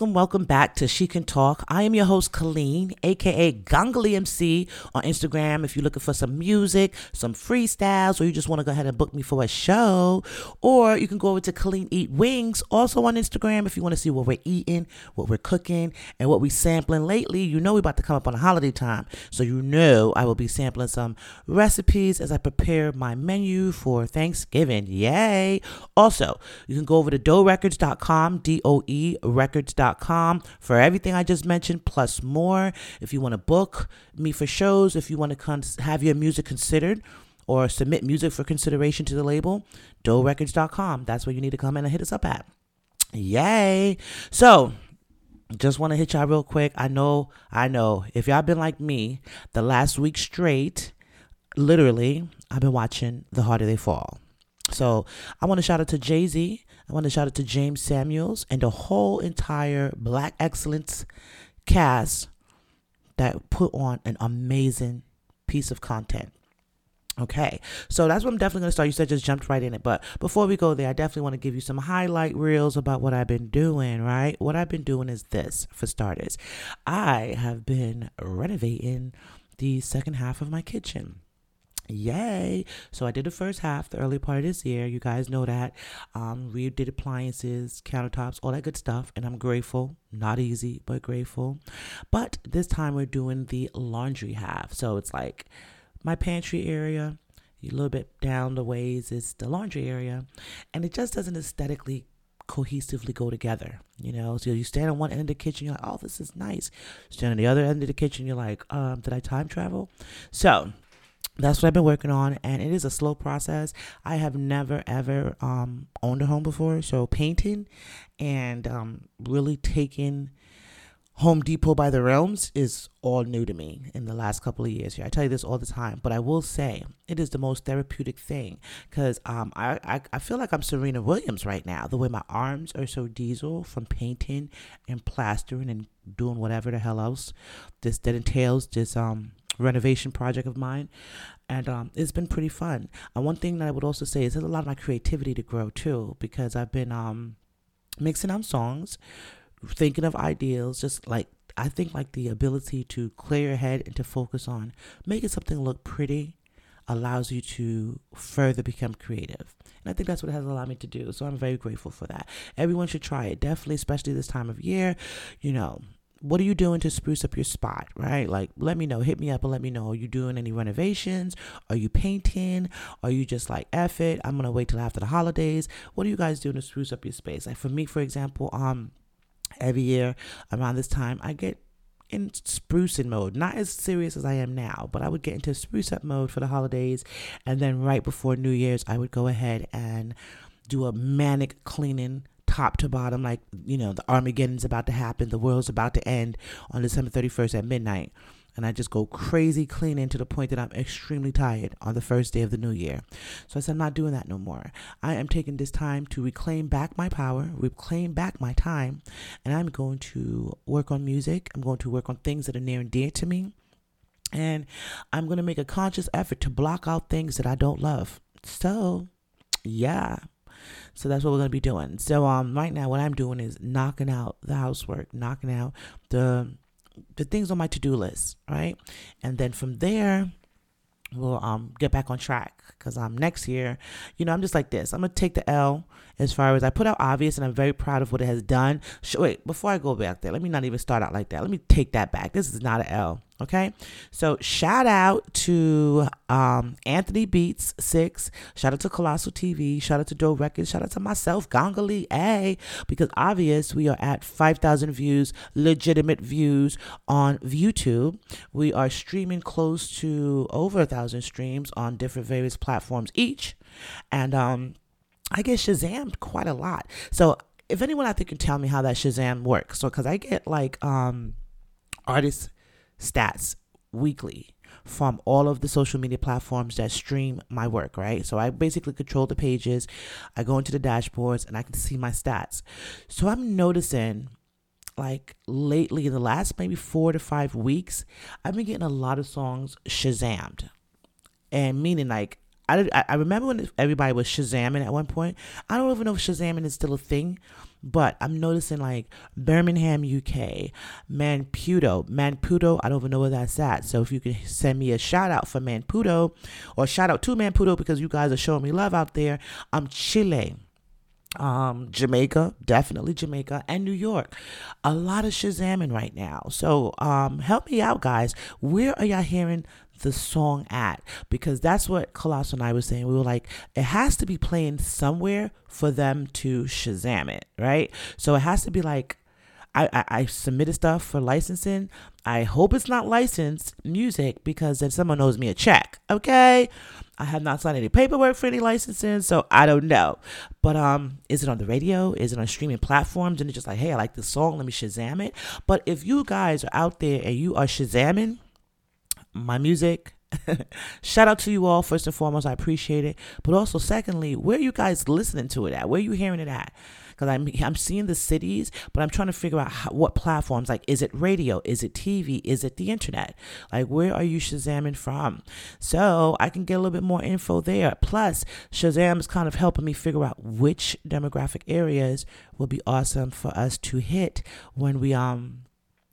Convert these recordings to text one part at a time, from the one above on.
Welcome, welcome back to She Can Talk. I am your host, Colleen, aka Gangali MC on Instagram. If you're looking for some music, some freestyles, or you just want to go ahead and book me for a show, or you can go over to Colleen Eat Wings, also on Instagram, if you want to see what we're eating, what we're cooking, and what we're sampling lately. You know, we're about to come up on a holiday time, so you know I will be sampling some recipes as I prepare my menu for Thanksgiving. Yay! Also, you can go over to doerecords.com, D O E records for everything I just mentioned, plus more. If you want to book me for shows, if you want to con- have your music considered, or submit music for consideration to the label, doerecords.com. That's where you need to come in and hit us up at. Yay! So, just want to hit y'all real quick. I know, I know, if y'all been like me the last week straight, literally, I've been watching The Harder They Fall. So I want to shout out to Jay Z. I want to shout out to James Samuels and the whole entire Black Excellence cast that put on an amazing piece of content. Okay, so that's what I'm definitely gonna start. You said just jumped right in it, but before we go there, I definitely want to give you some highlight reels about what I've been doing. Right, what I've been doing is this. For starters, I have been renovating the second half of my kitchen. Yay! So I did the first half, the early part of this year. You guys know that. Um, we did appliances, countertops, all that good stuff, and I'm grateful. Not easy, but grateful. But this time we're doing the laundry half. So it's like my pantry area, a little bit down the ways is the laundry area, and it just doesn't aesthetically cohesively go together. You know, so you stand on one end of the kitchen, you're like, oh, this is nice. Stand on the other end of the kitchen, you're like, um, did I time travel? So that's what I've been working on, and it is a slow process. I have never ever um, owned a home before, so painting and um, really taking Home Depot by the realms is all new to me in the last couple of years. Here, I tell you this all the time, but I will say it is the most therapeutic thing because um, I, I I feel like I'm Serena Williams right now. The way my arms are so diesel from painting and plastering and doing whatever the hell else this that entails just um renovation project of mine, and um, it's been pretty fun. And one thing that I would also say is there's a lot of my creativity to grow too, because I've been um, mixing out songs, thinking of ideals, just like I think like the ability to clear your head and to focus on making something look pretty allows you to further become creative. And I think that's what it has allowed me to do. So I'm very grateful for that. Everyone should try it, definitely, especially this time of year. You know, what are you doing to spruce up your spot, right? Like, let me know. Hit me up and let me know. Are you doing any renovations? Are you painting? Are you just like, F it, I'm going to wait till after the holidays? What are you guys doing to spruce up your space? Like, for me, for example, um, every year around this time, I get in sprucing mode. Not as serious as I am now, but I would get into spruce up mode for the holidays. And then right before New Year's, I would go ahead and do a manic cleaning top to bottom, like, you know, the Armageddon's about to happen, the world's about to end on December 31st at midnight. And I just go crazy cleaning to the point that I'm extremely tired on the first day of the new year. So I said, I'm not doing that no more. I am taking this time to reclaim back my power, reclaim back my time, and I'm going to work on music. I'm going to work on things that are near and dear to me. And I'm going to make a conscious effort to block out things that I don't love. So, yeah, so that's what we're gonna be doing. So um, right now, what I'm doing is knocking out the housework, knocking out the the things on my to do list, right? And then from there, we'll um get back on track because I'm um next year, you know, I'm just like this. I'm gonna take the L as far as I put out obvious, and I'm very proud of what it has done. wait, before I go back there, let me not even start out like that. Let me take that back. This is not an L. Okay, so shout out to um, Anthony Beats Six. Shout out to Colossal TV. Shout out to Doe Records. Shout out to myself, Gangali A. Because obvious, we are at five thousand views, legitimate views on YouTube. We are streaming close to over a thousand streams on different various platforms each, and um, I get Shazam quite a lot. So if anyone out there can tell me how that Shazam works, so because I get like um artists stats weekly from all of the social media platforms that stream my work, right? So I basically control the pages. I go into the dashboards and I can see my stats. So I'm noticing like lately the last maybe 4 to 5 weeks, I've been getting a lot of songs shazammed. And meaning like I, I remember when everybody was Shazamming at one point. I don't even know if Shazamming is still a thing, but I'm noticing like Birmingham, UK, Manputo, Manputo. I don't even know where that's at. So if you can send me a shout out for Manputo, or shout out to Manputo because you guys are showing me love out there. I'm Chile um, Jamaica, definitely Jamaica, and New York. A lot of Shazamming right now. So um, help me out, guys. Where are y'all hearing the song at? Because that's what Colossal and I were saying. We were like, it has to be playing somewhere for them to Shazam it, right? So it has to be like I, I, I, submitted stuff for licensing. I hope it's not licensed music because then someone owes me a check. Okay. I have not signed any paperwork for any licensing, so I don't know. But um, is it on the radio? Is it on streaming platforms? And it's just like, hey, I like this song, let me Shazam it. But if you guys are out there and you are Shazamming my music, shout out to you all first and foremost. I appreciate it. But also, secondly, where are you guys listening to it at? Where are you hearing it at? Because I'm I'm seeing the cities, but I'm trying to figure out how, what platforms. Like, is it radio? Is it TV? Is it the internet? Like, where are you Shazamming from? So I can get a little bit more info there. Plus, Shazam is kind of helping me figure out which demographic areas will be awesome for us to hit when we um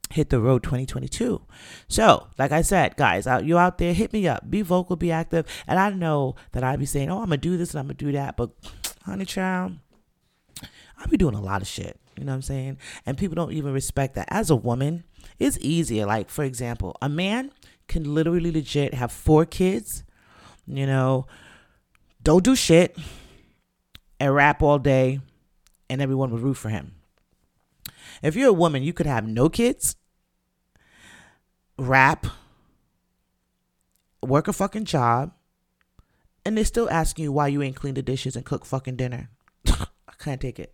hit the road 2022. So, like I said, guys, out you out there, hit me up, be vocal, be active. And I know that I'd be saying, "Oh, I'm gonna do this and I'm gonna do that," but honey, child, I be doing a lot of shit. You know what I'm saying? And people don't even respect that. As a woman, it's easier. Like, for example, a man can literally legit have four kids, you know, don't do shit, and rap all day, and everyone would root for him. If you're a woman, you could have no kids, rap, work a fucking job, and they're still asking you why you ain't clean the dishes and cook fucking dinner. I can't take it.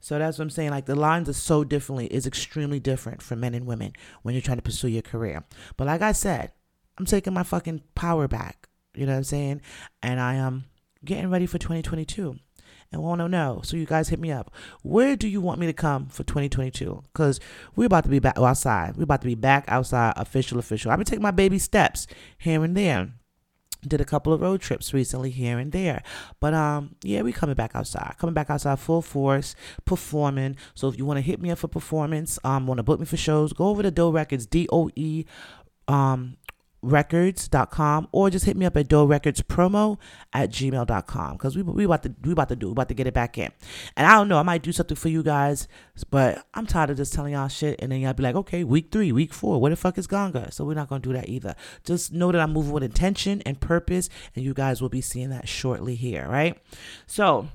So that's what I'm saying. Like the lines are so differently, is extremely different for men and women when you're trying to pursue your career. But like I said, I'm taking my fucking power back. You know what I'm saying? And I am getting ready for 2022 and want to know. So you guys hit me up. Where do you want me to come for 2022? Because we're about to be back outside. We're about to be back outside, official, official. I've been taking my baby steps here and there did a couple of road trips recently here and there. But um yeah, we coming back outside. Coming back outside full force, performing. So if you want to hit me up for performance, um want to book me for shows, go over to Doe Records, D O E um records.com or just hit me up at doe records promo at gmail.com because we, we about to we about to do we about to get it back in. And i don't know i might do something for you guys but i'm tired of just telling y'all shit and then y'all be like okay week three week four where the fuck is ganga so we're not gonna do that either. Just know that i'm moving with intention and purpose and you guys will be seeing that shortly here right? So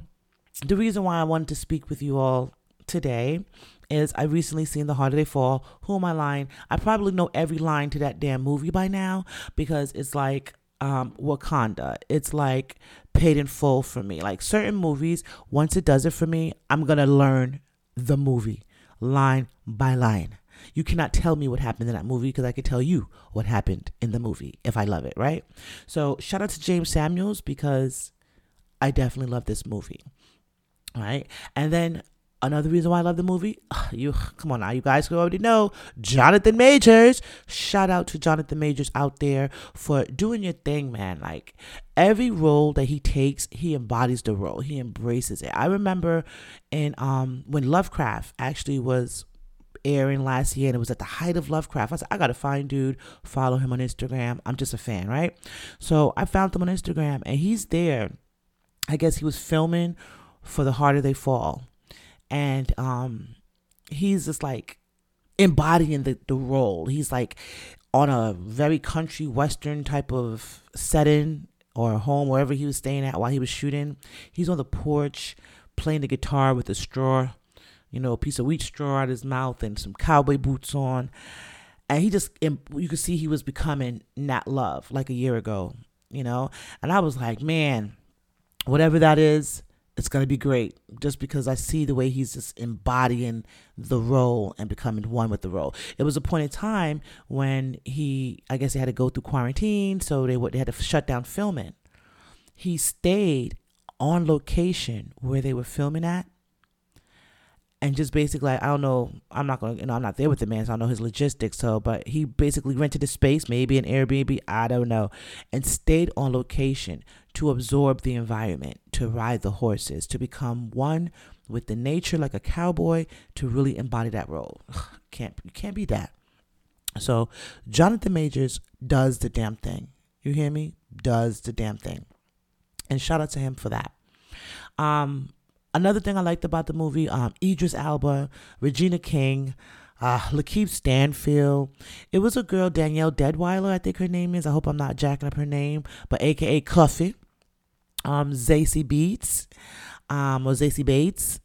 the reason why i wanted to speak with you all today is I recently seen The Harder They Fall. Who am I lying? I probably know every line to that damn movie by now because it's like um, Wakanda. It's like paid in full for me. Like certain movies, once it does it for me, I'm gonna learn the movie line by line. You cannot tell me what happened in that movie because I can tell you what happened in the movie if I love it, right? So shout out to James Samuels because I definitely love this movie. Right. And then Another reason why I love the movie, you come on now, you guys already know Jonathan Majors. Shout out to Jonathan Majors out there for doing your thing, man. Like every role that he takes, he embodies the role. He embraces it. I remember in um when Lovecraft actually was airing last year and it was at the height of Lovecraft. I said, I gotta find dude, follow him on Instagram. I'm just a fan, right? So I found him on Instagram and he's there. I guess he was filming for The Harder They Fall and um he's just like embodying the, the role. He's like on a very country western type of setting or home wherever he was staying at while he was shooting. He's on the porch playing the guitar with a straw you know a piece of wheat straw out his mouth and some cowboy boots on. And he just you could see he was becoming Nat Love like a year ago you know? And i was like man whatever that is it's going to be great just because I see the way he's just embodying the role and becoming one with the role. It was a point in time when he, I guess they had to go through quarantine, so they, they had to shut down filming. He stayed on location where they were filming at and just basically I don't know I'm not gonna you know I'm not there with the man so I know his logistics so but he basically rented a space maybe an Airbnb I don't know and stayed on location to absorb the environment to ride the horses to become one with the nature like a cowboy to really embody that role. Can't you can't be that. So Jonathan Majors does the damn thing. You hear me? Does the damn thing. And shout out to him for that. Um Another thing I liked about the movie, um, Idris Elba, Regina King, uh, Lakeith Stanfield. It was a girl, Danielle Deadwyler, I think her name is. I hope I'm not jacking up her name, but AKA Cuffee. Um, Zazie Beetz, um, or Zazie Bates.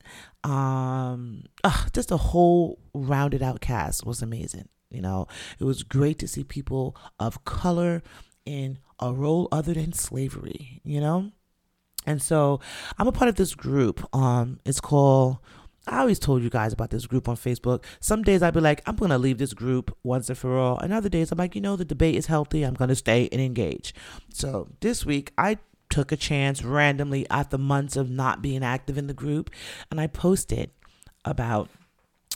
Um, uh, just a whole rounded out cast was amazing. You know, it was great to see people of color in a role other than slavery, you know? And so I'm a part of this group. Um, it's called I always told you guys about this group on Facebook. Some days I'd be like, I'm to leave this group once and for all. And other days I'm like, you know, the debate is healthy. I'm to stay and engage. So this week I took a chance randomly after months of not being active in the group and I posted about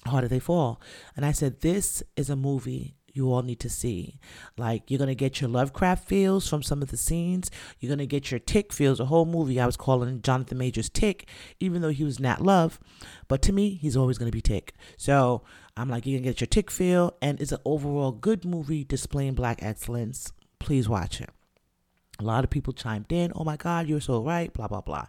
Harder They Fall. And I said, this is a movie you all need to see. Like you're gonna get your Lovecraft feels from some of the scenes. You're gonna get your Tick feels. The whole movie I was calling Jonathan Majors Tick, even though he was Nat Love, but to me he's always gonna be Tick. So I'm like you're gonna get your Tick feel, and it's an overall good movie displaying black excellence. Please watch it. A lot of people chimed in. Oh my God, you're so right. Blah blah blah.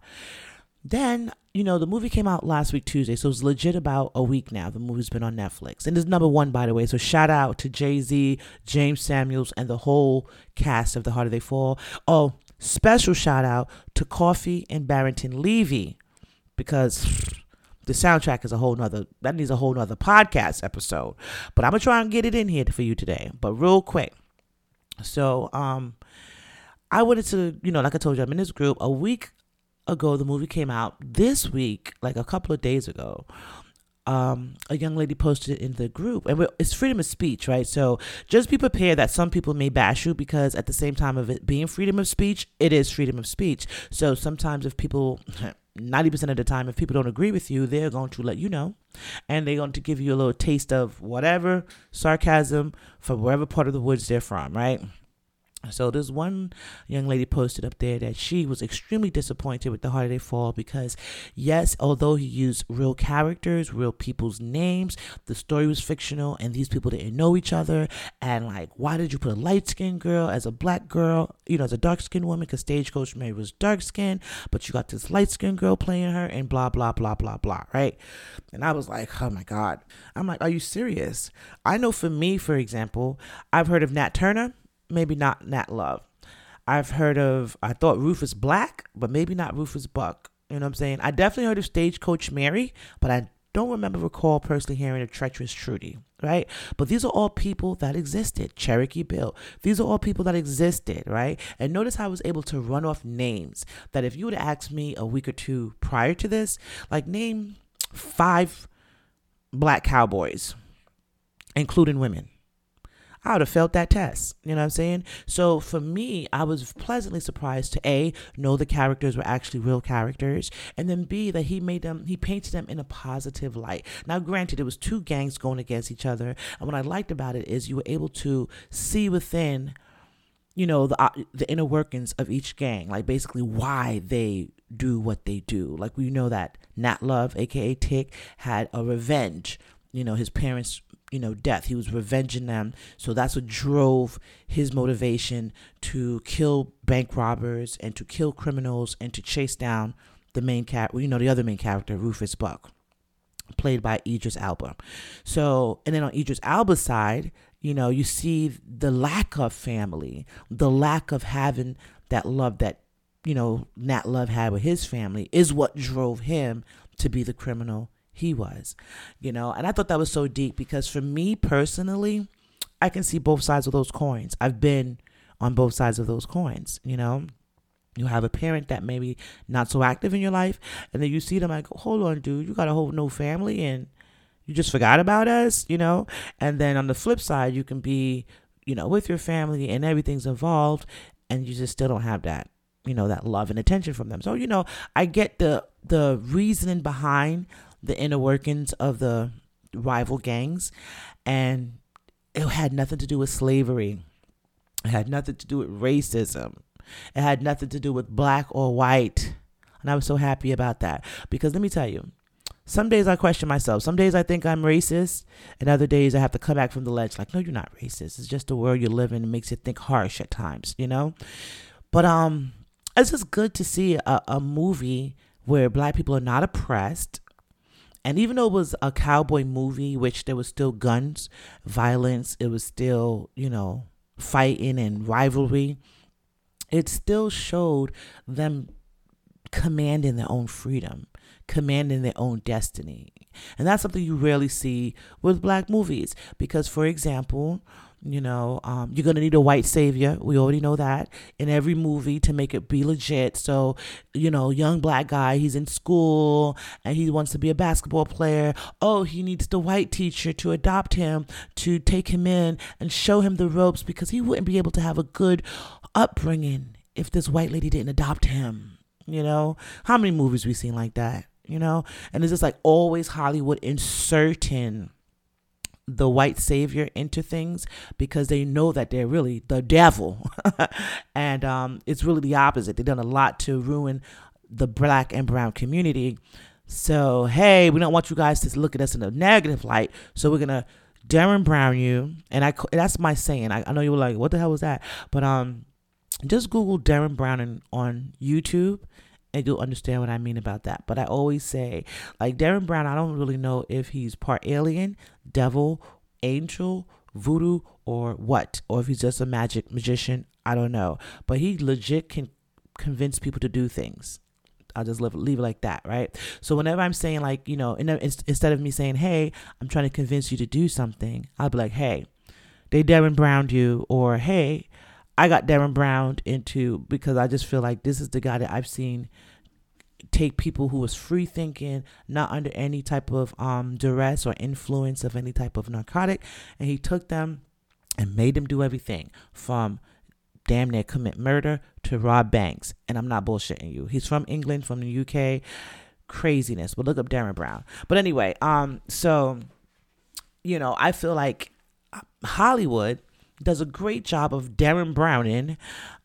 Then, you know, the movie came out last week, Tuesday, so it's legit about a week now. The movie's been on Netflix. And it's number one, by the way. So shout out to Jay Z, James Samuels, and the whole cast of The Harder They Fall. Oh, special shout out to Koffee and Barrington Levy, because the soundtrack is a whole nother that needs a whole nother podcast episode. But I'm gonna try and get it in here for you today. But real quick. So um I wanted to, you know, like I told you, I'm in this group. A week ago the movie came out this week like a couple of days ago. Um, a young lady posted in the group and it's freedom of speech right? So just be prepared that some people may bash you because at the same time of it being freedom of speech it is freedom of speech. So sometimes if people 90% of the time if people don't agree with you they're going to let you know and they're going to give you a little taste of whatever sarcasm from wherever part of the woods they're from right so there's one young lady posted up there that she was extremely disappointed with the They Fall because yes, although he used real characters, real people's names, the story was fictional and these people didn't know each other. And like, why did you put a light skinned girl as a black girl, you know, as a dark skinned woman? Because Stagecoach Mary was dark skinned, but you got this light skinned girl playing her and blah, blah, blah, blah, blah, right? And I was like, oh my God. I'm like, are you serious? I know for me, for example, I've heard of Nat Turner maybe not Nat Love. I've heard of, I thought Rufus Black, but maybe not Rufus Buck. You know what I'm saying? I definitely heard of Stagecoach Mary, but I don't remember recall personally hearing of Treacherous Trudy, right? But these are all people that existed. Cherokee Bill. These are all people that existed, right? And notice how I was able to run off names that if you would have asked me a week or two prior to this, like name five black cowboys, including women. I would have felt that test. You know what I'm saying? So for me, I was pleasantly surprised to A, know the characters were actually real characters, and then B, that he made them, he painted them in a positive light. Now, granted, it was two gangs going against each other. And what I liked about it is you were able to see within you know the uh, the inner workings of each gang like basically why they do what they do like we know that nat love aka tick had a revenge you know his parents you know, death. He was revenging them. So that's what drove his motivation to kill bank robbers and to kill criminals and to chase down the main cat, you know, the other main character, Rufus Buck, played by Idris Elba. So, and then on Idris Elba's side, you know, you see the lack of family, the lack of having that love that, you know, Nat Love had with his family is what drove him to be the criminal he was, you know. And I thought that was so deep because for me personally, I can see both sides of those coins. I've been on both sides of those coins, you know. You have a parent that maybe not so active in your life, and then you see them like, hold on, dude, you got a whole new family and you just forgot about us, you know? And then on the flip side, you can be, you know, with your family and everything's involved, and you just still don't have that, you know, that love and attention from them. So, you know, I get the the reasoning behind the inner workings of the rival gangs, and it had nothing to do with slavery. It had nothing to do with racism. It had nothing to do with black or white. And I was so happy about that because let me tell you, some days I question myself. Some days I think I'm racist, and other days I have to come back from the ledge like, no, you're not racist. It's just the world you live in. It makes you think harsh at times, you know? But um, it's just good to see a, a movie where black people are not oppressed. And even though it was a cowboy movie, which there was still guns, violence, it was still, you know, fighting and rivalry, it still showed them commanding their own freedom, commanding their own destiny. And that's something you rarely see with black movies. Because, for example, you know, um, you're going to need a white savior. We already know that in every movie to make it be legit. So, you know, young black guy, he's in school and he wants to be a basketball player. Oh, he needs the white teacher to adopt him, to take him in and show him the ropes because he wouldn't be able to have a good upbringing if this white lady didn't adopt him. You know, how many movies we seen like that? You know, and it's just like always Hollywood inserting the white savior into things because they know that they're really the devil. and um, it's really the opposite. They've done a lot to ruin the black and brown community. So, hey, we don't want you guys to look at us in a negative light. So, we're going to Derren Brown you. And I that's my saying. I, I know you were like, what the hell was that? But um, just Google Derren Brown on YouTube and you'll understand what I mean about that. But I always say, like Derren Brown, I don't really know if he's part alien, devil, angel, voodoo, or what, or if he's just a magic magician. I don't know. But he legit can convince people to do things. I'll just leave, leave it like that, right? So whenever I'm saying like, you know, instead of me saying, hey, I'm trying to convince you to do something, I'll be like, hey, they Derren Browned you, or hey, I got Derren Browned into because I just feel like this is the guy that I've seen take people who was free thinking, not under any type of um, duress or influence of any type of narcotic, and he took them and made them do everything from damn near commit murder to rob banks. And I'm not bullshitting you. He's from England, from the UK. Craziness. But look up Derren Brown. But anyway, um, so you know, I feel like Hollywood does a great job of Derren Browning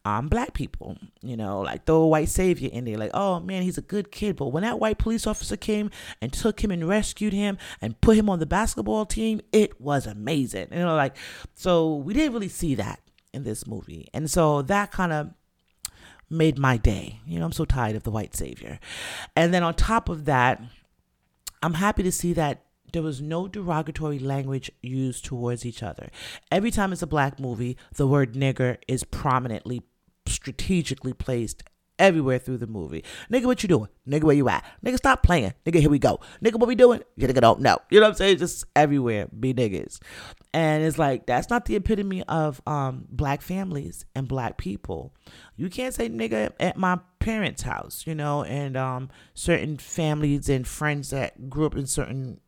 um, black people. You know, like throw a white savior in there, like, oh man, he's a good kid. But when that white police officer came and took him and rescued him and put him on the basketball team, it was amazing. You know, like, so we didn't really see that in this movie. And so that kind of made my day. You know, I'm so tired of the white savior. And then on top of that, I'm happy to see that there was no derogatory language used towards each other. Every time it's a black movie, the word nigger is prominently, strategically placed everywhere through the movie. Nigga, what you doing? Nigga, where you at? Nigga, stop playing. Nigga, here we go. Nigga, what we doing? You nigga don't know. You know what I'm saying? Just everywhere, be niggas. And it's like that's not the epitome of um black families and black people. You can't say nigga at my parents' house, you know, and um certain families and friends that grew up in certain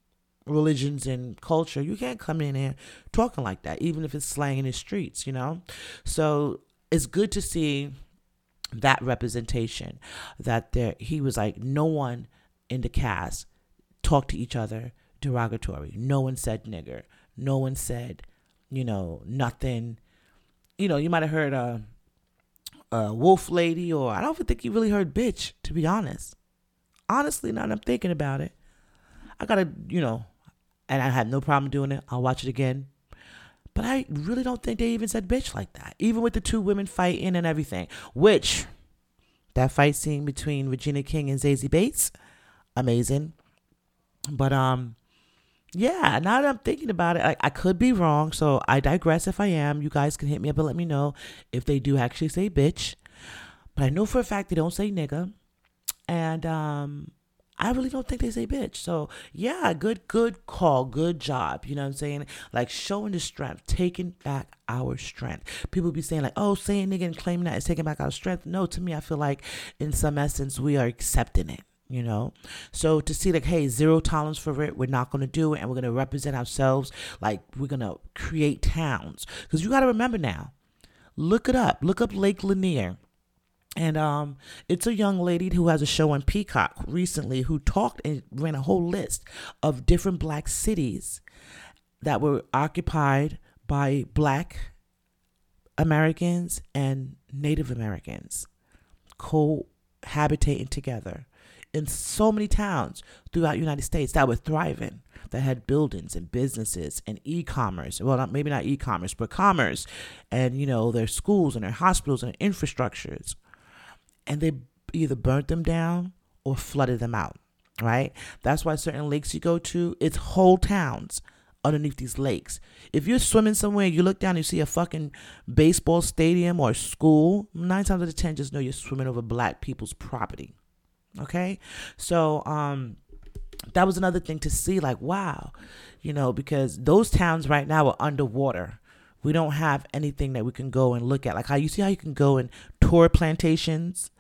religions and culture, you can't come in here talking like that, even if it's slang in the streets, you know? So it's good to see that representation that there he was like no one in the cast talked to each other derogatory. No one said nigger. No one said, you know, nothing. You know, you might have heard a, a wolf lady, or I don't even think you really heard bitch, to be honest. Honestly, now that I'm thinking about it, I gotta, you know, and I had no problem doing it. I'll watch it again. But I really don't think they even said bitch like that, even with the two women fighting and everything. Which, that fight scene between Regina King and Zazie Bates, amazing. But um, yeah. Now that I'm thinking about it, I, I could be wrong, so I digress. If I am, you guys can hit me up and let me know if they do actually say bitch. But I know for a fact they don't say nigga, and um, I really don't think they say bitch. So yeah, good, good call, good job. You know what I'm saying? Like showing the strength, taking back our strength. People be saying like, oh, saying nigga and claiming that is taking back our strength. No, to me, I feel like in some essence we are accepting it you know so to see like hey zero tolerance for it we're not going to do it and we're going to represent ourselves like we're going to create towns because you got to remember now look it up look up lake lanier And um, it's a young lady who has a show on Peacock recently who talked and ran a whole list of different black cities that were occupied by black Americans and Native Americans cohabitating together in so many towns throughout the United States that were thriving, that had buildings and businesses and e-commerce. Well, not maybe not e-commerce, but commerce, and you know their schools and their hospitals and their infrastructures, and they either burnt them down or flooded them out. Right. That's why certain lakes you go to, it's whole towns underneath these lakes. If you're swimming somewhere, you look down, you see a fucking baseball stadium or school. Nine times out of ten, just know you're swimming over black people's property. Okay, so um, that was another thing to see. Like, wow, you know, because those towns right now are underwater. We don't have anything that we can go and look at. Like how you see how you can go and tour plantations.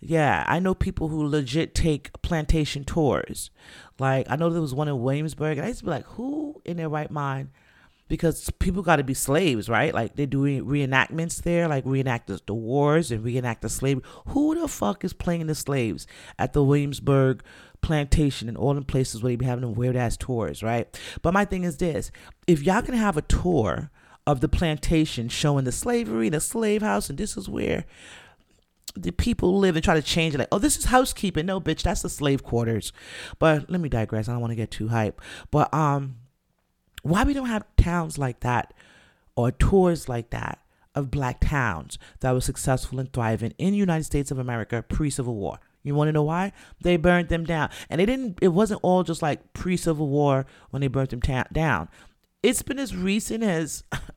Yeah, I know people who legit take plantation tours. Like I know there was one in Williamsburg, and I used to be like, who in their right mind? Because people got to be slaves, right? Like they do reenactments there, like reenact the, the wars and reenact the slavery. Who the fuck is playing the slaves at the Williamsburg plantation and all the places where they be having them weird ass tours, right? But my thing is this: if y'all can have a tour of the plantation showing the slavery, the slave house, and this is where the people live and try to change it like, oh, this is housekeeping. No, bitch, that's the slave quarters. But let me digress. I don't want to get too hype. But um, why we don't have towns like that or tours like that of black towns that were successful and thriving in the United States of America pre-Civil War? You want to know why? They burned them down. And they didn't it wasn't all just like pre-Civil War when they burnt them ta- down. It's been as recent as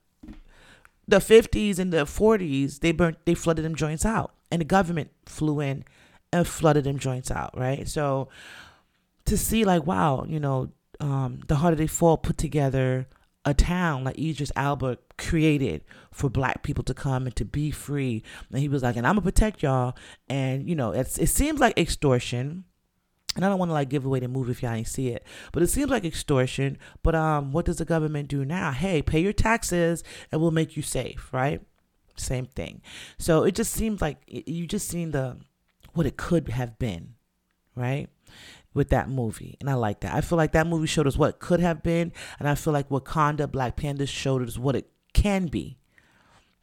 the 50s and the 40s, they burnt they flooded them joints out and the government flew in and flooded them joints out, right? So to see like, wow, you know, um, the Harder They Fall put together a town like Idris Elba created for black people to come and to be free. And he was like, and I'm gonna protect y'all. And you know, it seems like extortion. And I don't want to like give away the movie if y'all ain't see it, but it seems like extortion. But um, what does the government do now? Hey, pay your taxes, and we'll make you safe, right? same thing. So it just seems like you just seen the what it could have been, right? With that movie. And I like that. I feel like that movie showed us what could have been. And I feel like Wakanda Black Panther showed us what it can be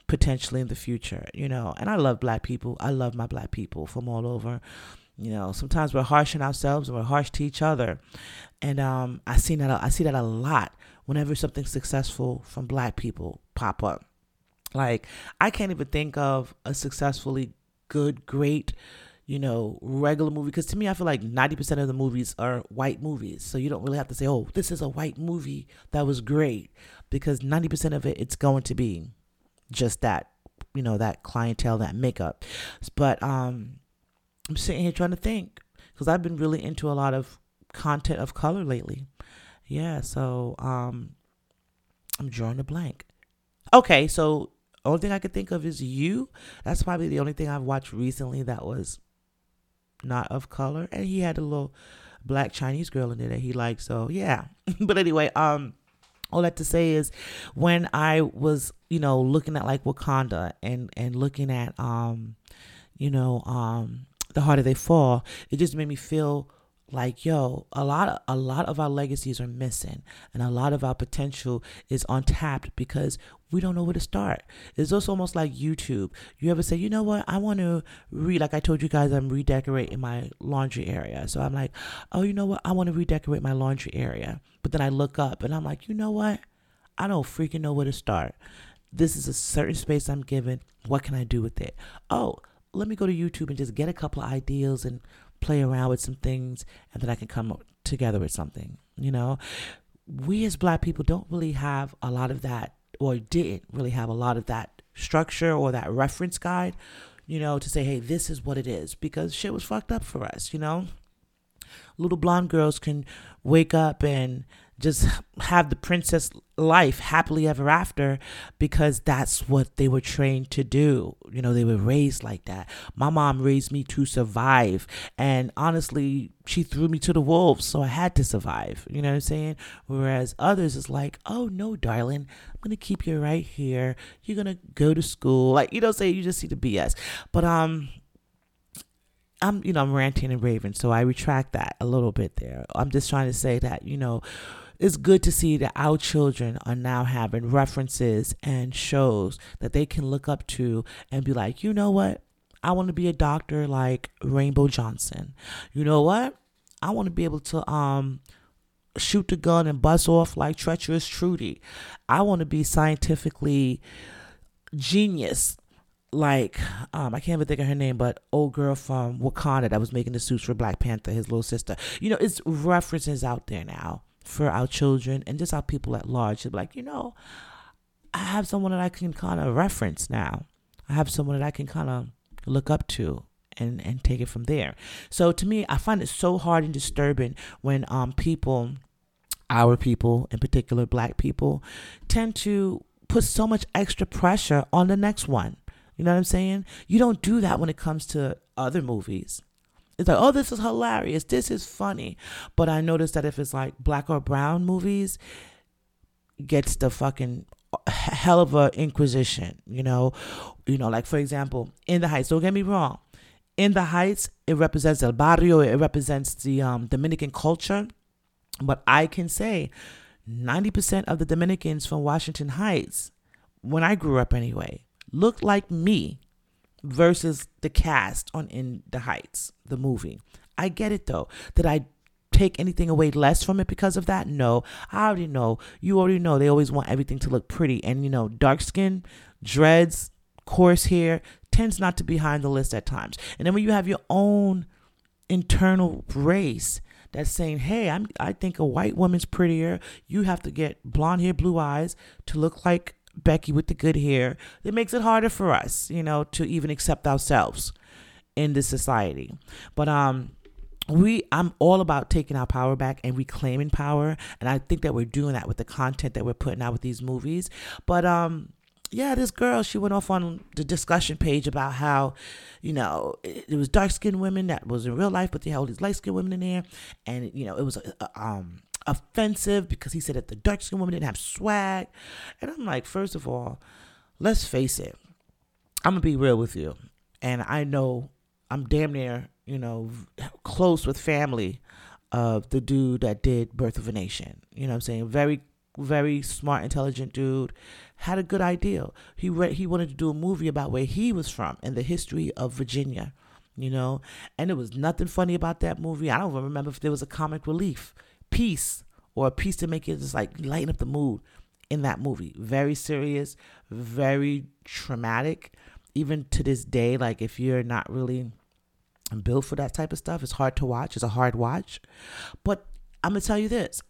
potentially in the future, you know. And I love black people. I love my black people from all over. You know, sometimes we're harsh on ourselves and we're harsh to each other. And um, I see that I see that a lot whenever something successful from black people pop up. Like, I can't even think of a successfully good, great, you know, regular movie. Because to me, I feel like 90% of the movies are white movies. So you don't really have to say, oh, this is a white movie that was great. Because 90% of it, it's going to be just that, you know, that clientele, that makeup. But um, I'm sitting here trying to think. Because I've been really into a lot of content of color lately. Yeah, so um, I'm drawing a blank. Okay, so only thing I could think of is you. That's probably the only thing I've watched recently that was not of color. And he had a little black Chinese girl in there that he liked. So yeah. but anyway, um all that to say is when I was, you know, looking at like Wakanda and and looking at um, you know, um the harder they fall, it just made me feel like yo a lot of a lot of our legacies are missing and a lot of our potential is untapped because we don't know where to start. It's also almost like youtube. You ever say you know what? I want to read like i told you guys i'm redecorating my laundry area. So i'm like oh you know what? I want to redecorate my laundry area. But then i look up and i'm like you know what? I don't freaking know where to start. This is a certain space i'm given. What can i do with it? Oh let me go to youtube and just get a couple of ideas and play around with some things and then I can come together with something. You know, we as black people don't really have a lot of that, or didn't really have a lot of that structure or that reference guide, you know, to say, hey, this is what it is, because shit was fucked up for us, you know? Little blonde girls can wake up and just have the princess life happily ever after because that's what they were trained to do. You know, they were raised like that. My mom raised me to survive. And honestly, she threw me to the wolves, so I had to survive. You know what I'm saying? Whereas others is like, oh no, darling, I'm gonna keep you right here. You're gonna go to school. Like, you don't say you just see the BS. But um I'm, you know, I'm ranting and raving, so I retract that a little bit there. I'm just trying to say that, you know, it's good to see that our children are now having references and shows that they can look up to and be like, you know what? I want to be a doctor like Rainbow Johnson. You know what? I want to be able to um shoot the gun and bust off like treacherous Trudy. I want to be scientifically genius like um I can't even think of her name, but old girl from Wakanda that was making the suits for Black Panther, his little sister. You know, it's references out there now for our children and just our people at large to be like, you know, I have someone that I can kind of reference now. I have someone that I can kind of look up to and and take it from there. So to me, I find it so hard and disturbing when um people our people in particular black people tend to put so much extra pressure on the next one you know what I'm saying? You don't do that when it comes to other movies. It's like, oh, this is hilarious. This is funny. But I noticed that if it's like black or brown movies, gets the fucking hell of a inquisition, you know? You know, like for example, In the Heights, don't get me wrong. In the Heights, it represents El Barrio, it represents the um, Dominican culture. But I can say 90% of the Dominicans from Washington Heights, when I grew up anyway, looked like me versus the cast on In the Heights, the movie. I get it though. Did I take anything away less from it because of that? No. I already know. You already know they always want everything to look pretty. And you know, dark skin, dreads, coarse hair tends not to be high on the list at times. And then when you have your own internal race that's saying, "Hey, I'm I think a white woman's prettier. You have to get blonde hair, blue eyes to look like Becky with the good hair, it makes it harder for us, you know, to even accept ourselves in this society. But um we I'm all about taking our power back and reclaiming power and I think that we're doing that with the content that we're putting out with these movies. But um yeah, this girl, she went off on the discussion page about how, you know, it, it was dark skinned women that was in real life, but they had all these light skinned women in there. And, you know, it was, uh, um, offensive because he said that the dark skinned woman didn't have swag. And I'm like, first of all, let's face it. I'm gonna be real with you. And I know I'm damn near, you know, close with family of the dude that did Birth of a Nation. You know what I'm saying? Very very smart, intelligent dude, had a good idea. He re- he wanted to do a movie about where he was from and the history of Virginia, you know. And there was nothing funny about that movie. I don't remember if there was a comic relief piece or a piece to make it just like lighten up the mood in that movie. Very serious, very traumatic. Even to this day, like if you're not really built for that type of stuff, it's hard to watch. It's a hard watch. But I'm gonna tell you this.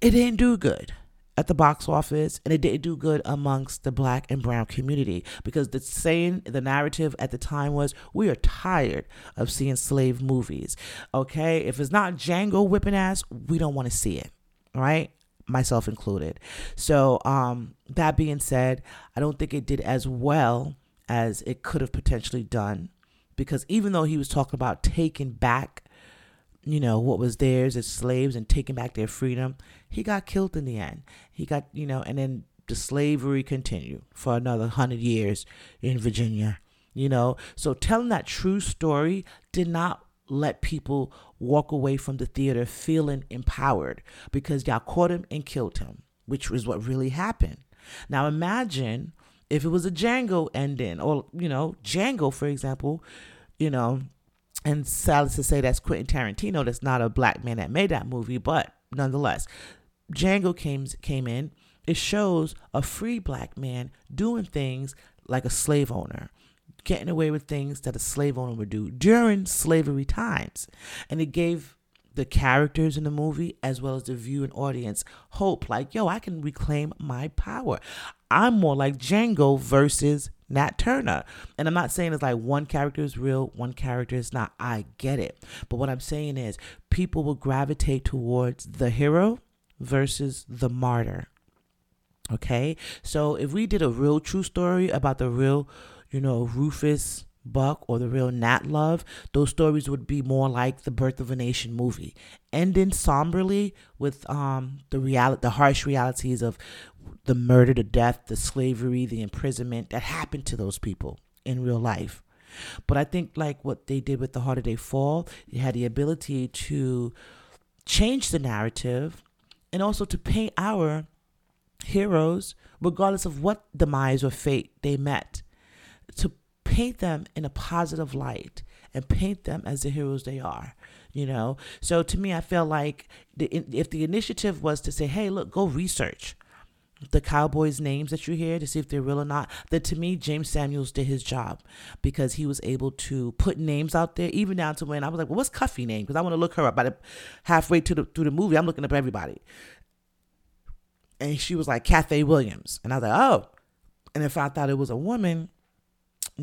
It didn't do good at the box office and it didn't do good amongst the black and brown community because the saying the narrative at the time was we are tired of seeing slave movies. Okay? If it's not django whipping ass we don't want to see it. Right myself included. So um that being said i don't think it did as well as it could have potentially done because even though he was talking about taking back you know, what was theirs as slaves and taking back their freedom. He got killed in the end. He got, you know, and then the slavery continued for another hundred years in Virginia, you know. So telling that true story did not let people walk away from the theater feeling empowered because y'all caught him and killed him, which was what really happened. Now imagine if it was a Django ending, or you know, Django, for example, you know, and sad to say that's Quentin Tarantino. That's not a black man that made that movie, but nonetheless, Django came came in. It shows a free black man doing things like a slave owner, getting away with things that a slave owner would do during slavery times, and it gave the characters in the movie as well as the viewing audience hope like yo i can reclaim my power i'm more like django versus Nat Turner. And I'm not saying it's like one character is real, one character is not. I get it. But what I'm saying is people will gravitate towards the hero versus the martyr. Okay? So if we did a real true story about the real, you know, Rufus Buck or the real Nat Love, those stories would be more like the Birth of a Nation movie, ending somberly with um the reality, the harsh realities of the murder, the death, the slavery, the imprisonment that happened to those people in real life. But I think like what they did with the harder they fall, they had the ability to change the narrative and also to paint our heroes, regardless of what demise or fate they met, to paint them in a positive light and paint them as the heroes they are you know? So to me i feel like the, if the initiative was to say hey look go research the cowboys names that you hear to see if they're real or not that to me james samuels did his job because he was able to put names out there even down to when i was like well what's Cuffee name? Because i want to look her up but halfway to the through the movie i'm looking up everybody. And she was like Cathay Williams, and I was like, oh. And if I thought it was a woman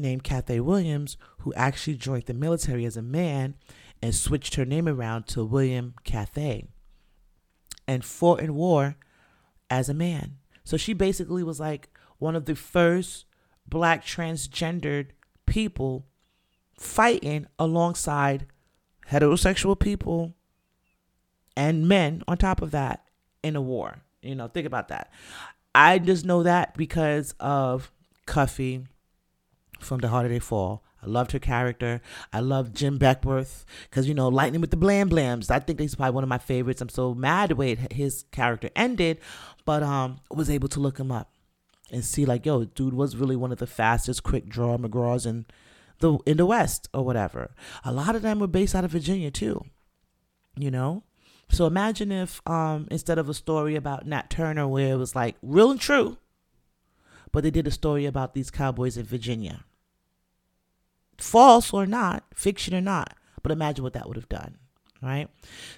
named Cathay Williams who actually joined the military as a man and switched her name around to William Cathay and fought in war as a man. So she basically was like one of the first black transgendered people fighting alongside heterosexual people and men on top of that in a war. You know, think about that. I just know that because of Cuffee from The Harder They Fall. I loved her character. I love Jim Beckwourth because you know Lightning with the Blam Blams. I think he's probably one of my favorites. I'm so mad the way his character ended, but um, was able to look him up and see like, yo, dude was really one of the fastest quick draw McGraws in the in the West or whatever. A lot of them were based out of Virginia too. You know, so imagine if um, instead of a story about Nat Turner where it was like real and true, but they did a story about these cowboys in Virginia. False or not, fiction or not, but imagine what that would have done, right?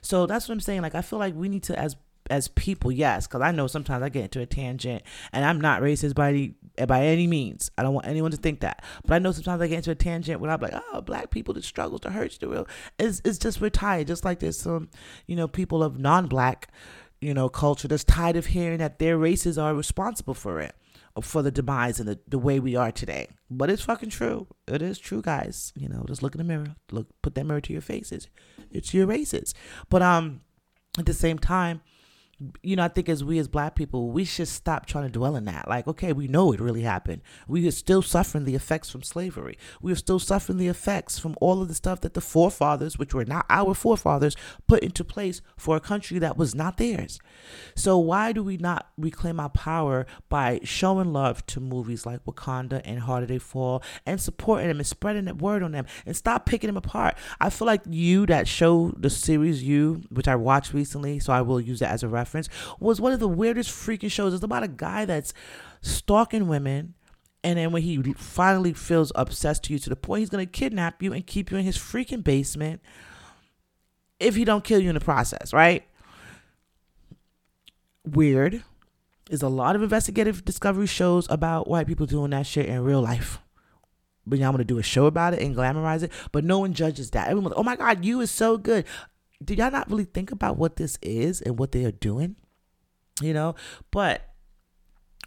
So that's what I'm saying. Like I feel like we need to as as people, yes, because I know sometimes I get into a tangent, and I'm not racist by any by any means. I don't want anyone to think that, but I know sometimes I get into a tangent when I'm like, oh, black people, the struggles, the hurts, the real. It's it's just we're tired. Just like there's some, you know, people of non-black, you know, culture that's tired of hearing that their races are responsible for it for the demise and the, the way we are today. But it's fucking true. It is true, guys. You know, just look in the mirror. Look, put that mirror to your faces. It's your races. But um, at the same time, you know, I think as we as black people, we should stop trying to dwell in that. Like, okay, we know it really happened. We are still suffering the effects from slavery. We are still suffering the effects from all of the stuff that the forefathers, which were not our forefathers, put into place for a country that was not theirs. So why do we not reclaim our power by showing love to movies like Wakanda and Harder They Fall and supporting them and spreading that word on them and stop picking them apart? I feel like you that show the series you, which I watched recently, so I will use that as a reference reference, was one of the weirdest freaking shows. It's about a guy that's stalking women. And then when he finally feels obsessed to you to the point he's gonna kidnap you and keep you in his freaking basement if he don't kill you in the process, right? Weird. There's a lot of investigative discovery shows about white people doing that shit in real life. But y'all want to do a show about it and glamorize it, but no one judges that. Everyone's like, oh my God, you is so good do y'all not really think about what this is and what they are doing? You know, but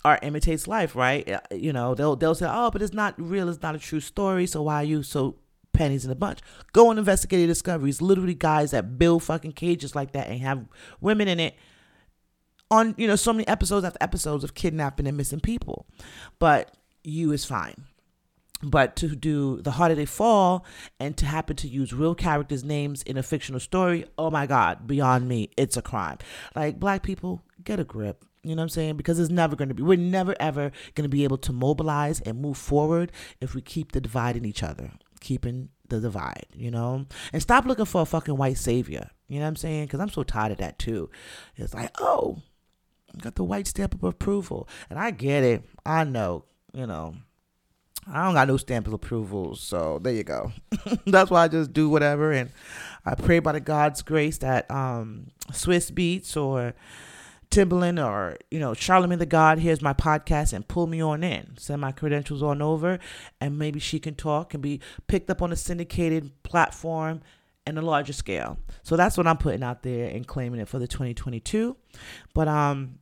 art imitates life, right? Uh, you know, they'll they'll say, "Oh, but it's not real. It's not a true story. So why are you so pennies in a bunch?" Go on investigative discoveries. Literally, guys that build fucking cages like that and have women in it on you know so many episodes after episodes of kidnapping and missing people. But you is fine but to do the they fall and to happen to use real characters names in a fictional story oh my god beyond me it's a crime like black people get a grip you know what I'm saying? Because it's never going to be, we're never ever going to be able to mobilize and move forward if we keep the divide in each other, keeping the divide, you know? And stop looking for a fucking white savior. You know what I'm saying? Because I'm so tired of that too. It's like, oh, got the white stamp of approval. And I get it. I know, you know, I don't got no stamp of approval, so there you go. That's why I just do whatever, and I pray by the God's grace that um, Swizz Beatz or Timbaland or you know Charlemagne the God hears my podcast and pull me on in, send my credentials on over, and maybe she can talk and be picked up on a syndicated platform and a larger scale. So that's what I'm putting out there and claiming it for the 2022. But um,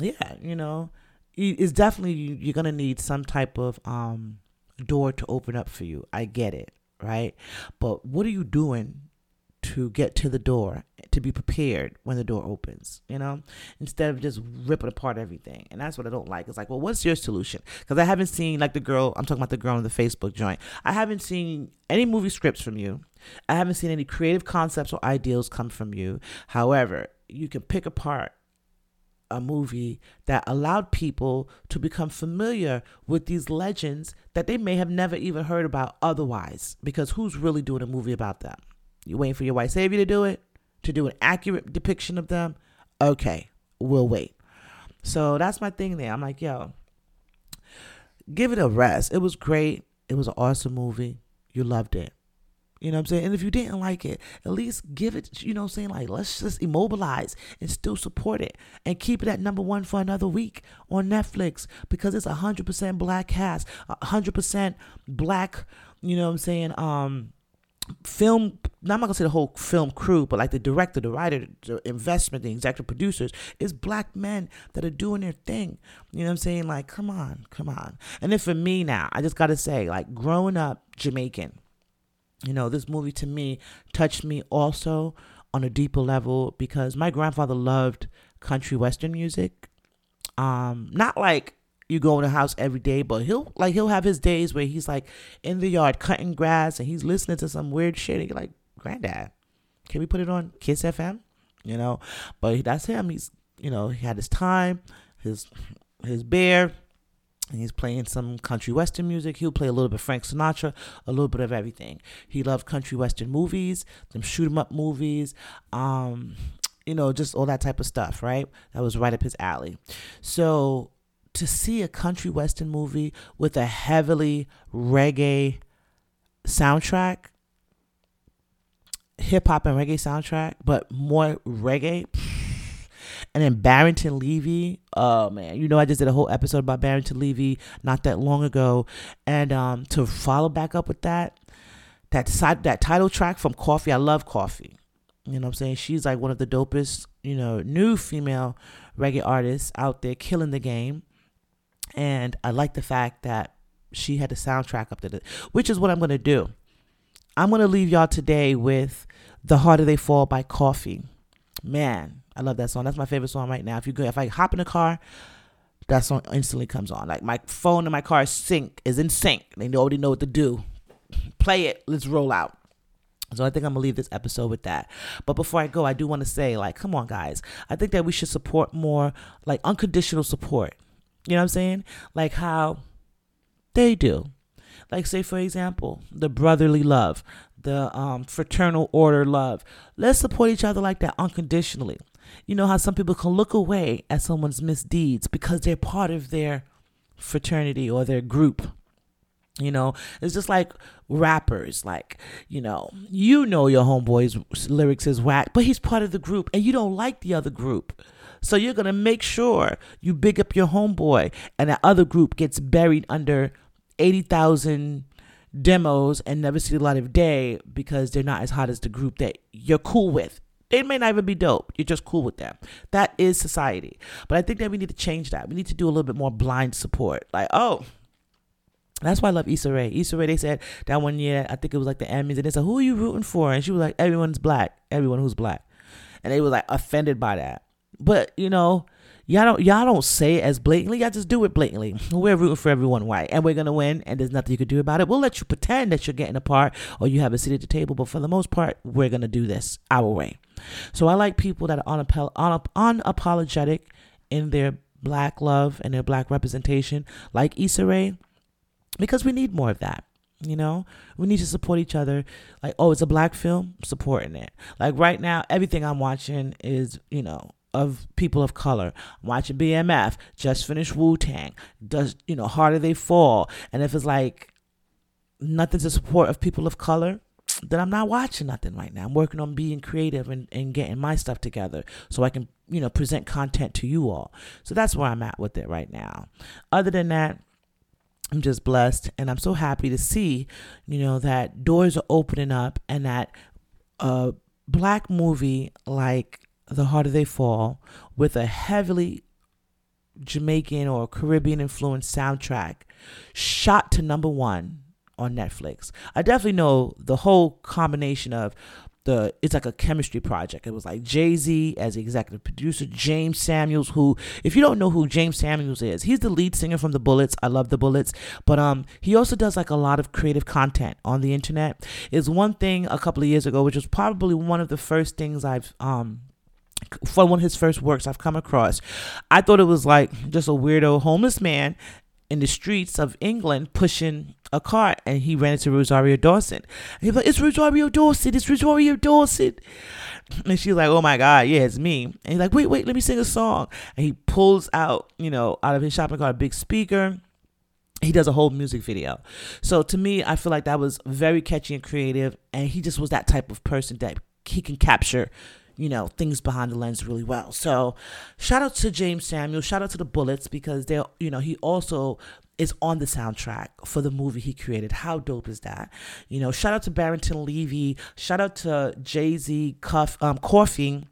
yeah, you know it's definitely you're gonna need some type of um door to open up for you. I get it, right? But what are you doing to get to the door, to be prepared when the door opens, you know, instead of just ripping apart everything. And that's what I don't like. It's like, well, what's your solution? Because I haven't seen, like the girl, I'm talking about the girl on the Facebook joint. I haven't seen any movie scripts from you. I haven't seen any creative concepts or ideals come from you. However, you can pick apart a movie that allowed people to become familiar with these legends that they may have never even heard about otherwise. Because who's really doing a movie about them? You waiting for your white savior to do it? To do an accurate depiction of them? Okay, we'll wait. So that's my thing there. I'm like, yo, give it a rest. It was great. It was an awesome movie. You loved it. You know what I'm saying? And if you didn't like it, at least give it, you know what I'm saying? Like, let's just immobilize and still support it and keep it at number one for another week on Netflix because it's 100% black cast, 100% black, you know what I'm saying? Um, film I'm not gonna say the whole film crew, but like the director, the writer, the investment, the executive producers, is black men that are doing their thing. You know what I'm saying? Like, come on, come on. And then for me now, I just gotta say, like growing up Jamaican, you know, this movie to me touched me also on a deeper level because my grandfather loved country western music. Um, not like you go in the house every day, but he'll like he'll have his days where he's like in the yard cutting grass and he's listening to some weird shit. And you're like, Granddad, can we put it on Kiss FM? You know, but that's him. He's you know he had his time, his his bear, and he's playing some country western music. He'll play a little bit of Frank Sinatra, a little bit of everything. He loved country western movies, them shoot 'em up movies, um, you know, just all that type of stuff, right? That was right up his alley. So to see a country western movie with a heavily reggae soundtrack, hip hop and reggae soundtrack, but more reggae. And then Barrington Levy, oh man, you know I just did a whole episode about Barrington Levy not that long ago, and um, to follow back up with that, that side that title track from Koffee, I love Koffee. You know what I'm saying? She's like one of the dopest, you know, new female reggae artists out there killing the game. And I like the fact that she had the soundtrack up to it, which is what I'm going to do. I'm going to leave y'all today with The Harder They Fall by Koffee. Man, I love that song. That's my favorite song right now. If you go, if I hop in a car, that song instantly comes on. Like my phone in my car is sync is in sync. They already know what to do. Play it. Let's roll out. So I think I'm gonna leave this episode with that. But before I go, I do want to say, like, come on, guys. I think that we should support more, like unconditional support. You know what I'm saying? Like how they do. Like say for example, the brotherly love, the um, fraternal order love. Let's support each other like that unconditionally. You know how some people can look away at someone's misdeeds because they're part of their fraternity or their group. You know, it's just like rappers. Like, you know, you know your homeboy's lyrics is whack, but he's part of the group and you don't like the other group. So you're going to make sure you big up your homeboy and that other group gets buried under 80,000 demos and never see the light of day because they're not as hot as the group that you're cool with. They may not even be dope. You're just cool with them. That is society. But I think that we need to change that. We need to do a little bit more blind support. Like, oh, that's why I love Issa Rae. Issa Rae, they said that one year, I think it was like the Emmys, and they said, Who are you rooting for? And she was like, Everyone's black. Everyone who's black. And they were like offended by that. But, you know, y'all don't y'all don't say it as blatantly. Y'all just do it blatantly. We're rooting for everyone white, and we're gonna win, and there's nothing you can do about it. We'll let you pretend that you're getting a part or you have a seat at the table, but for the most part, we're gonna do this our way. So I like people that are unap- unap- unapologetic in their black love and their black representation, like Issa Rae, because we need more of that. You know, we need to support each other. Like, oh, it's a black film, supporting it. Like right now, everything I'm watching is, you know, of people of color. Watching BMF, just finished Wu Tang, does you know harder they fall, and if it's like nothing to support of people of color, then I'm not watching nothing right now. I'm working on being creative and, and getting my stuff together so I can you know present content to you all. So that's where I'm at with it right now. Other than that. I'm just blessed and I'm so happy to see, you know, that doors are opening up and that a black movie like the Harder They Fall with a heavily Jamaican or Caribbean influenced soundtrack shot to number one on Netflix. I definitely know the whole combination of the it's like a chemistry project. It was like Jay Z as the executive producer, James Samuels, who if you don't know who James Samuels is, he's the lead singer from the Bullitts. I love the Bullitts, but um he also does like a lot of creative content on the internet. Is one thing a couple of years ago, which was probably one of the first things I've um for one of his first works I've come across. I thought it was like just a weirdo homeless man in the streets of England pushing a cart and he ran into Rosario Dawson. And like, It's Rosario Dawson, it's Rosario Dawson. And she's like, Oh my God, yeah, it's me. And he's like, Wait, wait, let me sing a song. And he pulls out, you know, out of his shopping cart a big speaker. He does a whole music video. So to me, I feel like that was very catchy and creative. And he just was that type of person that he can capture you know, things behind the lens really well. So, shout out to James Samuel, shout out to the Bullitts because they're, you know, he also is on the soundtrack for the movie he created. How dope is that? You know, shout out to Barrington Levy, shout out to Jay Z, Cuff, um, Koffee.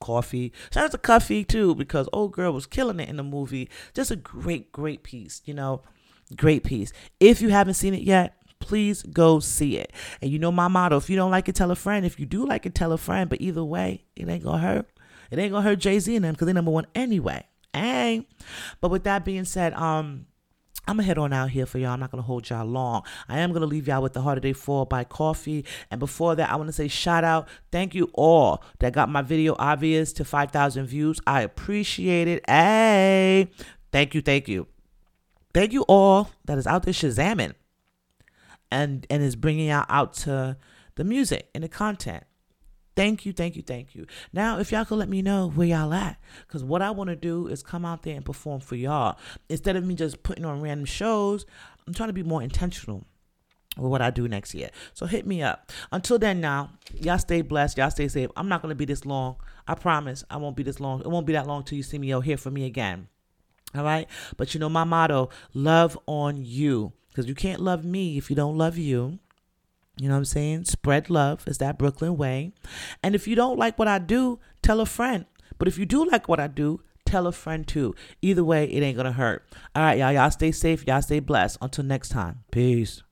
Koffee. Shout out to Cuffee too, because old girl was killing it in the movie. Just a great, great piece, you know. Great piece. If you haven't seen it yet, please go see it. And you know my motto if you don't like it, tell a friend. If you do like it, tell a friend. But either way, it ain't gonna hurt. It ain't gonna hurt Jay Z and them because they're number one anyway. Hey. But with that being said, um, I'm gonna head on out here for y'all. I'm not gonna hold y'all long. I am gonna leave y'all with the Harder They Fall by Koffee. And before that, I wanna say shout out. Thank you all that got my video obvious to 5,000 views. I appreciate it. Hey, thank you, thank you. Thank you all that is out there shazamming and and is bringing out out to the music and the content. Thank you, thank you, thank you. Now, if y'all could let me know where y'all at, because what I want to do is come out there and perform for y'all. Instead of me just putting on random shows, I'm trying to be more intentional with what I do next year. So hit me up. Until then, now, y'all stay blessed. Y'all stay safe. I'm not going to be this long. I promise I won't be this long. It won't be that long till you see me or hear from me again. All right. But you know, my motto love on you. Because you can't love me if you don't love you. You know what I'm saying? Spread love is that Brooklyn way. And if you don't like what I do, tell a friend. But if you do like what I do, tell a friend too. Either way, it ain't gonna hurt. All right, y'all. Y'all stay safe. Y'all stay blessed. Until next time. Peace.